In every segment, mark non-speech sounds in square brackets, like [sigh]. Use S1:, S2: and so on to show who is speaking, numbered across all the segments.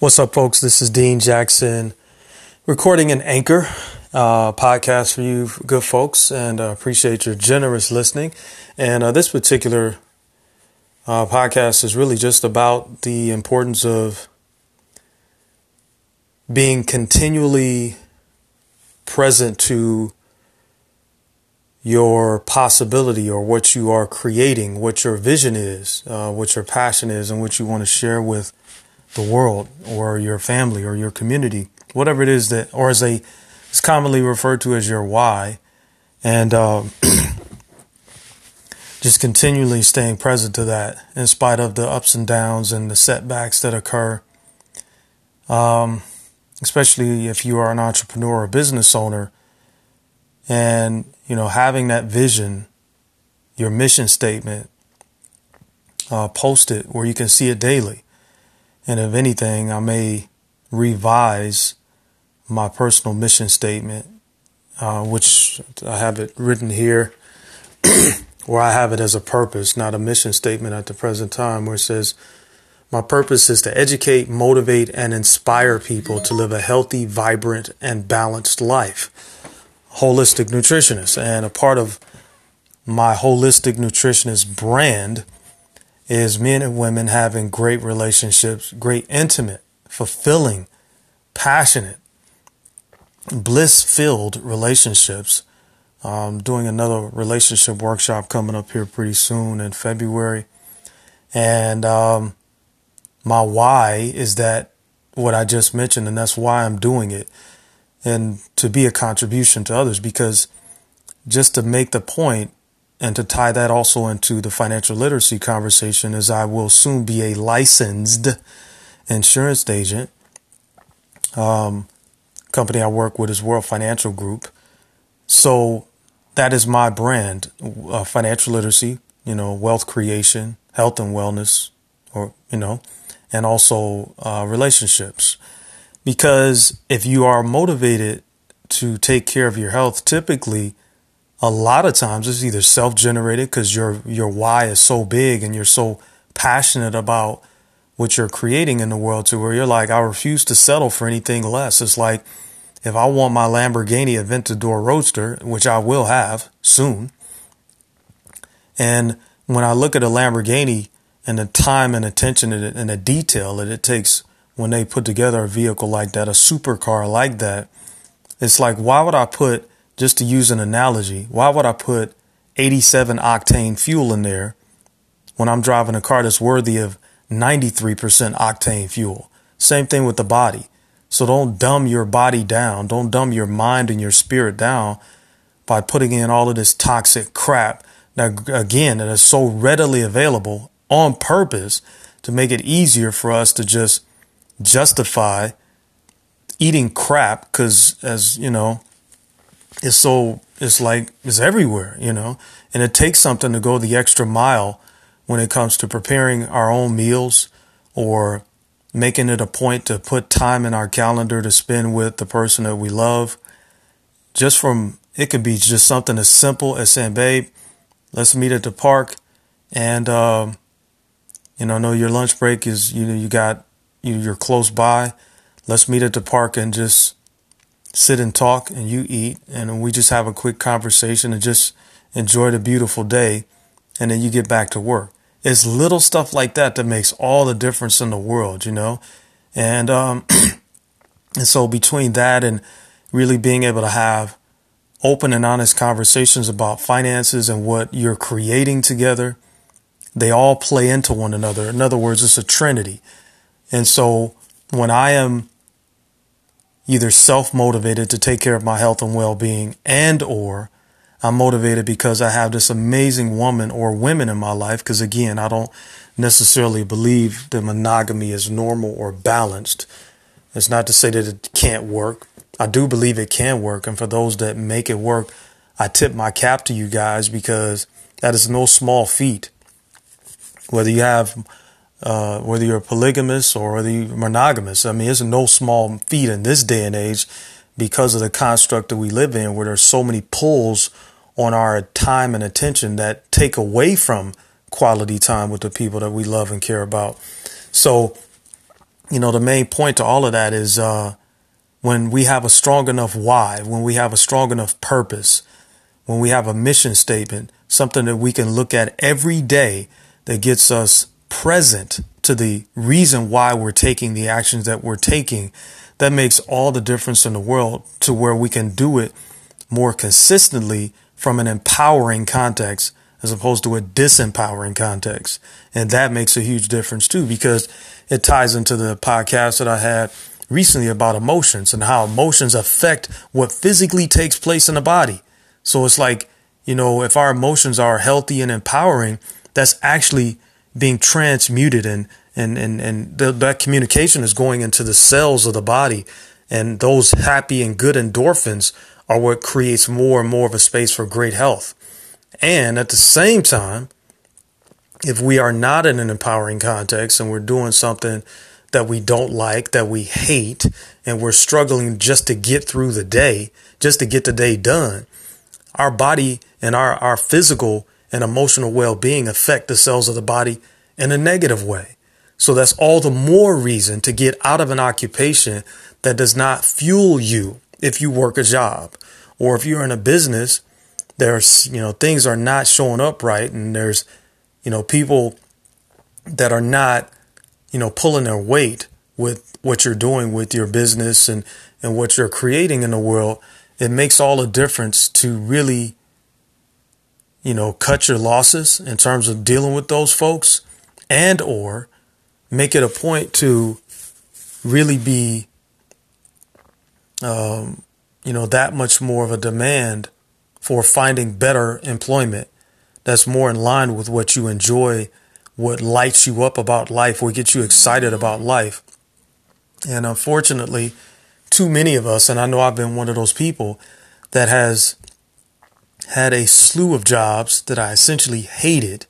S1: What's up, folks? This is Dean Jackson, recording an Anchor uh, podcast for you, good folks, and uh, appreciate your generous listening. And uh, this particular uh, podcast is really just about the importance of being continually present to your possibility or what you are creating, what your vision is, uh, what your passion is, and what you want to share with the world or your family or your community, whatever it is that, or as a, it's commonly referred to as your why. And, um, [clears throat] just continually staying present to that in spite of the ups and downs and the setbacks that occur. Um, especially if you are an entrepreneur or business owner and, you know, having that vision, your mission statement, uh, post it where you can see it daily. And if anything, I may revise my personal mission statement, uh, which I have it written here, [clears throat] where I have it as a purpose, not a mission statement at the present time, where it says, my purpose is to educate, motivate, and inspire people to live a healthy, vibrant, and balanced life. Holistic nutritionist. And a part of my holistic nutritionist brand is men and women having great relationships, great intimate, fulfilling, passionate, bliss filled relationships. Um, doing another relationship workshop coming up here pretty soon in February. And um, my why is that what I just mentioned, and that's why I'm doing it. And to be a contribution to others, because just to make the point, and to tie that also into the financial literacy conversation is I will soon be a licensed insurance agent. Um, company I work with is World Financial Group. So that is my brand, uh, financial literacy, you know, wealth creation, health and wellness, or, you know, and also uh, relationships. Because if you are motivated to take care of your health, typically a lot of times it's either self-generated because your your why is so big and you're so passionate about what you're creating in the world to where you're like, I refuse to settle for anything less. It's like if I want my Lamborghini Aventador Roadster, which I will have soon, and when I look at a Lamborghini and the time and attention and the detail that it takes when they put together a vehicle like that, a supercar like that, it's like, why would I put just to use an analogy, why would I put 87 octane fuel in there when I'm driving a car that's worthy of 93% octane fuel? Same thing with the body. So don't dumb your body down. Don't dumb your mind and your spirit down by putting in all of this toxic crap that again that is so readily available on purpose to make it easier for us to just justify eating crap because as you know is so it's like it's everywhere, you know, and it takes something to go the extra mile when it comes to preparing our own meals or making it a point to put time in our calendar to spend with the person that we love. Just from it could be just something as simple as saying, "Babe, let's meet at the park," and um, you know, know your lunch break is you know you got you you're close by. Let's meet at the park and just sit and talk and you eat and we just have a quick conversation and just enjoy the beautiful day and then you get back to work. It's little stuff like that that makes all the difference in the world, you know? And um [clears throat] and so between that and really being able to have open and honest conversations about finances and what you're creating together, they all play into one another. In other words, it's a trinity. And so when I am either self-motivated to take care of my health and well-being and or I'm motivated because I have this amazing woman or women in my life. Because again, I don't necessarily believe that monogamy is normal or balanced. It's not to say that it can't work. I do believe it can work. And for those that make it work, I tip my cap to you guys because that is no small feat. Whether you have uh, whether you're polygamous or whether you're monogamous. I mean, it's no small feat in this day and age because of the construct that we live in, where there's so many pulls on our time and attention that take away from quality time with the people that we love and care about. So you know, the main point to all of that is uh, when we have a strong enough why, when we have a strong enough purpose, when we have a mission statement, something that we can look at every day that gets us present to the reason why we're taking the actions that we're taking, that makes all the difference in the world to where we can do it more consistently from an empowering context as opposed to a disempowering context. And that makes a huge difference too, because it ties into the podcast that I had recently about emotions and how emotions affect what physically takes place in the body. So it's like, you know, if our emotions are healthy and empowering, that's actually being transmuted and, and, and, and the, that communication is going into the cells of the body. And those happy and good endorphins are what creates more and more of a space for great health. And at the same time, if we are not in an empowering context and we're doing something that we don't like, that we hate, and we're struggling just to get through the day, just to get the day done, our body and our, our physical and emotional well being affect the cells of the body in a negative way. So that's all the more reason to get out of an occupation that does not fuel you if you work a job or if you're in a business there's you know things are not showing up right and there's you know people that are not you know pulling their weight with what you're doing with your business and and what you're creating in the world it makes all the difference to really you know cut your losses in terms of dealing with those folks and or make it a point to really be um, you know that much more of a demand for finding better employment that's more in line with what you enjoy, what lights you up about life, what gets you excited about life. And unfortunately, too many of us, and I know I've been one of those people that has had a slew of jobs that I essentially hated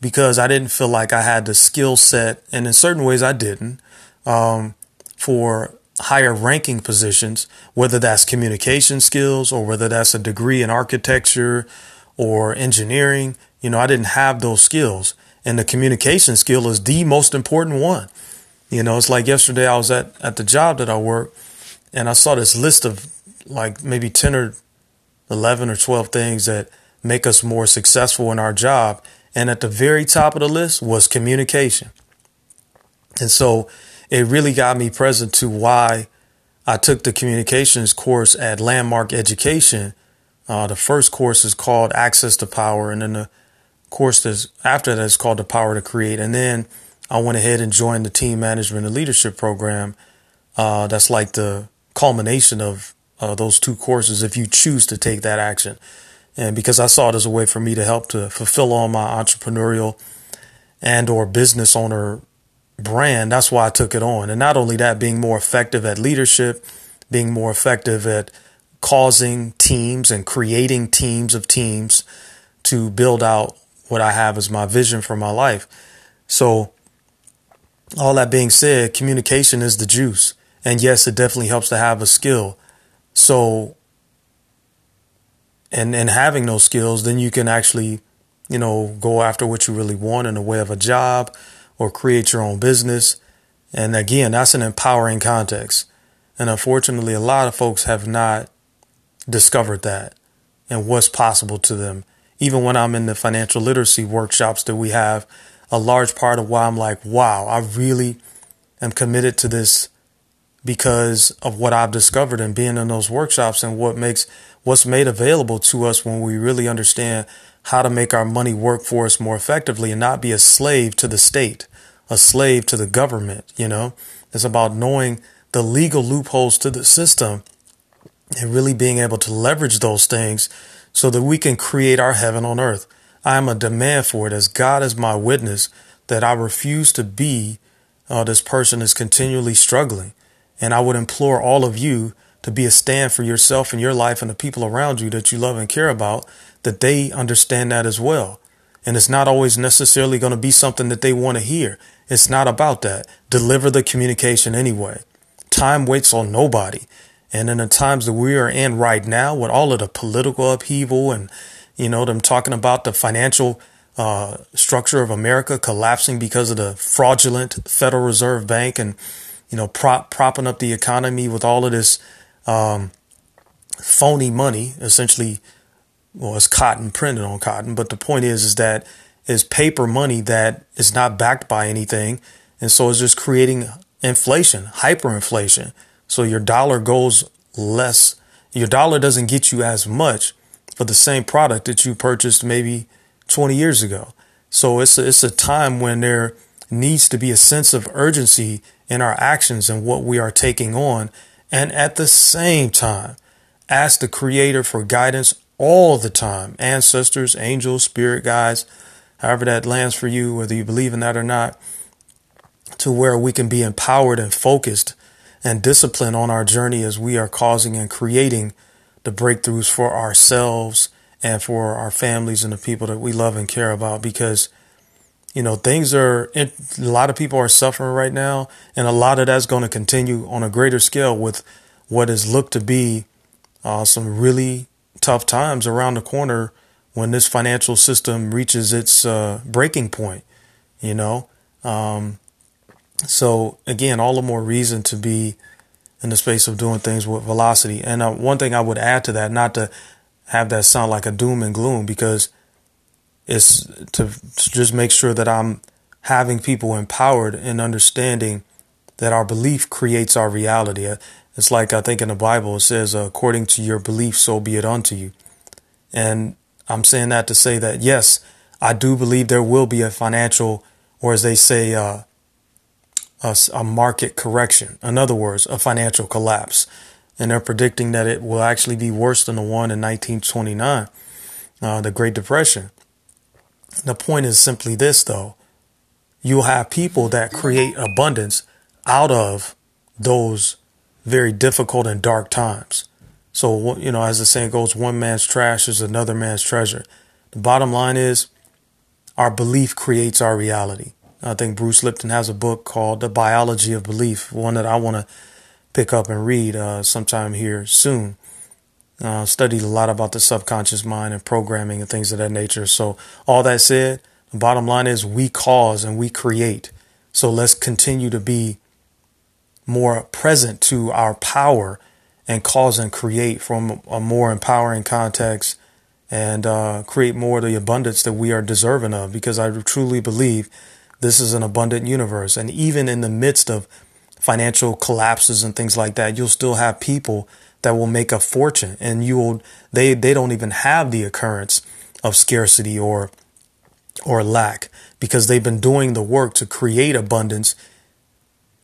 S1: because I didn't feel like I had the skill set, and in certain ways I didn't, um, for higher ranking positions, whether that's communication skills or whether that's a degree in architecture or engineering. You know, I didn't have those skills. And the communication skill is the most important one. You know, it's like yesterday I was at, at the job that I work and I saw this list of like maybe 10 or 11 or 12 things that make us more successful in our job. And at the very top of the list was communication. And so it really got me present to why I took the communications course at Landmark Education. Uh, the first course is called Access to Power, and then the course that's after that is called The Power to Create. And then I went ahead and joined the Team Management and Leadership program. Uh, that's like the culmination of uh, those two courses if you choose to take that action. And because I saw it as a way for me to help to fulfill all my entrepreneurial and or business owner brand, that's why I took it on. And not only that, being more effective at leadership, being more effective at causing teams and creating teams of teams to build out what I have as my vision for my life. So, all that being said, communication is the juice. And yes, it definitely helps to have a skill. So, and, and having those skills, then you can actually, you know, go after what you really want in the way of a job, or create your own business. And again, that's an empowering context. And unfortunately, a lot of folks have not discovered that and what's possible to them. Even when I'm in the financial literacy workshops that we have, a large part of why I'm like, wow, I really am committed to this because of what I've discovered and being in those workshops and what makes what's made available to us when we really understand how to make our money work for us more effectively and not be a slave to the state, a slave to the government. You know, it's about knowing the legal loopholes to the system and really being able to leverage those things so that we can create our heaven on earth. I am a demand for it as God is my witness that I refuse to be uh, this person is continually struggling. And I would implore all of you to be a stand for yourself and your life and the people around you that you love and care about that they understand that as well. And it's not always necessarily going to be something that they want to hear. It's not about that. Deliver the communication anyway. Time waits on nobody. And in the times that we are in right now, with all of the political upheaval and, you know, them talking about the financial uh, structure of America collapsing because of the fraudulent Federal Reserve Bank and you know, prop, propping up the economy with all of this um, phony money, essentially. Well, it's cotton printed on cotton, but the point is, is that is paper money that is not backed by anything, and so it's just creating inflation, hyperinflation. So your dollar goes less. Your dollar doesn't get you as much for the same product that you purchased maybe 20 years ago. So it's a, it's a time when there needs to be a sense of urgency in our actions and what we are taking on. And at the same time, ask the creator for guidance all the time. Ancestors, angels, spirit guides, however that lands for you, whether you believe in that or not, to where we can be empowered and focused and disciplined on our journey as we are causing and creating the breakthroughs for ourselves and for our families and the people that we love and care about because you know things are a lot of people are suffering right now and a lot of that's going to continue on a greater scale with what is looked to be uh, some really tough times around the corner when this financial system reaches its uh, breaking point you know? Um, so again all the more reason to be in the space of doing things with velocity. And uh, one thing i would add to that not to have that sound like a doom and gloom because it's to, to just make sure that I'm having people empowered and understanding that our belief creates our reality. It's like I think in the Bible it says, according to your belief, so be it unto you. And I'm saying that to say that, yes, I do believe there will be a financial, or as they say, uh, a, a market correction. In other words, a financial collapse and they're predicting that it will actually be worse than the one in 1929, uh, the Great Depression. The point is simply this, though. You'll have people that create abundance out of those very difficult and dark times. So, you know, as the saying goes, one man's trash is another man's treasure. The bottom line is our belief creates our reality. I think Bruce Lipton has a book called The Biology of Belief, one that I want to pick up and read uh, sometime here soon. Uh, studied a lot about the subconscious mind and programming and things of that nature. So, all that said, the bottom line is we cause and we create. So, let's continue to be more present to our power and cause and create from a more empowering context and uh, create more of the abundance that we are deserving of because I truly believe this is an abundant universe. And even in the midst of financial collapses and things like that, you'll still have people that will make a fortune and you will, they, they don't even have the occurrence of scarcity or, or lack because they've been doing the work to create abundance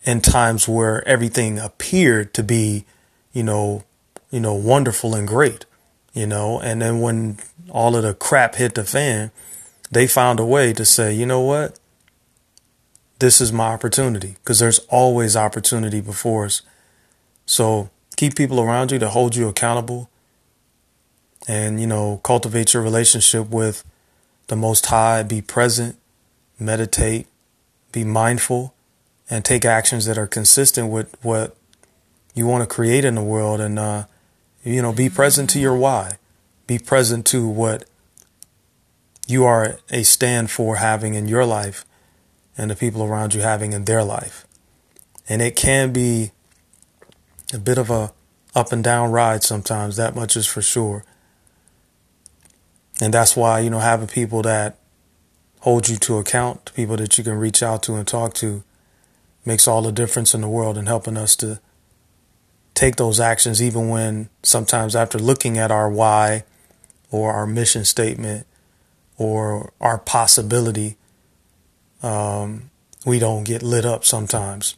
S1: in times where everything appeared to be, you know, you know, wonderful and great, you know, and then when all of the crap hit the fan, they found a way to say, you know what? this is my opportunity because there's always opportunity before us. So keep people around you to hold you accountable and, you know, cultivate your relationship with the Most High. Be present, meditate, be mindful, and take actions that are consistent with what you want to create in the world. And, uh, you know, be present to your why. Be present to what you are a stand for having in your life and the people around you having in their life. And it can be a bit of a up and down ride sometimes, that much is for sure. And that's why, you know, having people that hold you to account, people that you can reach out to and talk to, makes all the difference in the world in helping us to take those actions, even when sometimes after looking at our why or our mission statement or our possibility, um, we don't get lit up sometimes.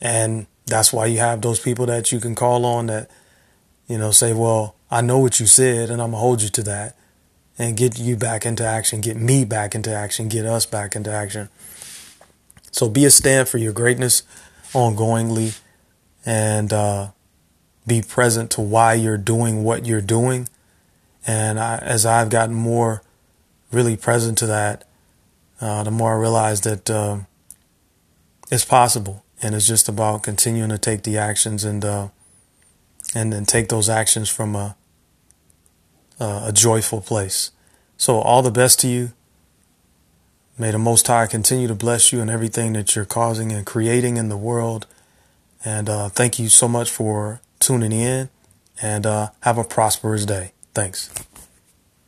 S1: And that's why you have those people that you can call on that, you know, say, well, I know what you said and I'm going to hold you to that and get you back into action, get me back into action, get us back into action. So be a stand for your greatness ongoingly and uh, be present to why you're doing what you're doing. And I, as I've gotten more really present to that, uh, the more I realize that uh, it's possible, and it's just about continuing to take the actions and uh, and then take those actions from a a joyful place. So all the best to you. May the Most High continue to bless you in everything that you're causing and creating in the world And uh, thank you so much for tuning in and uh, have a prosperous day. Thanks.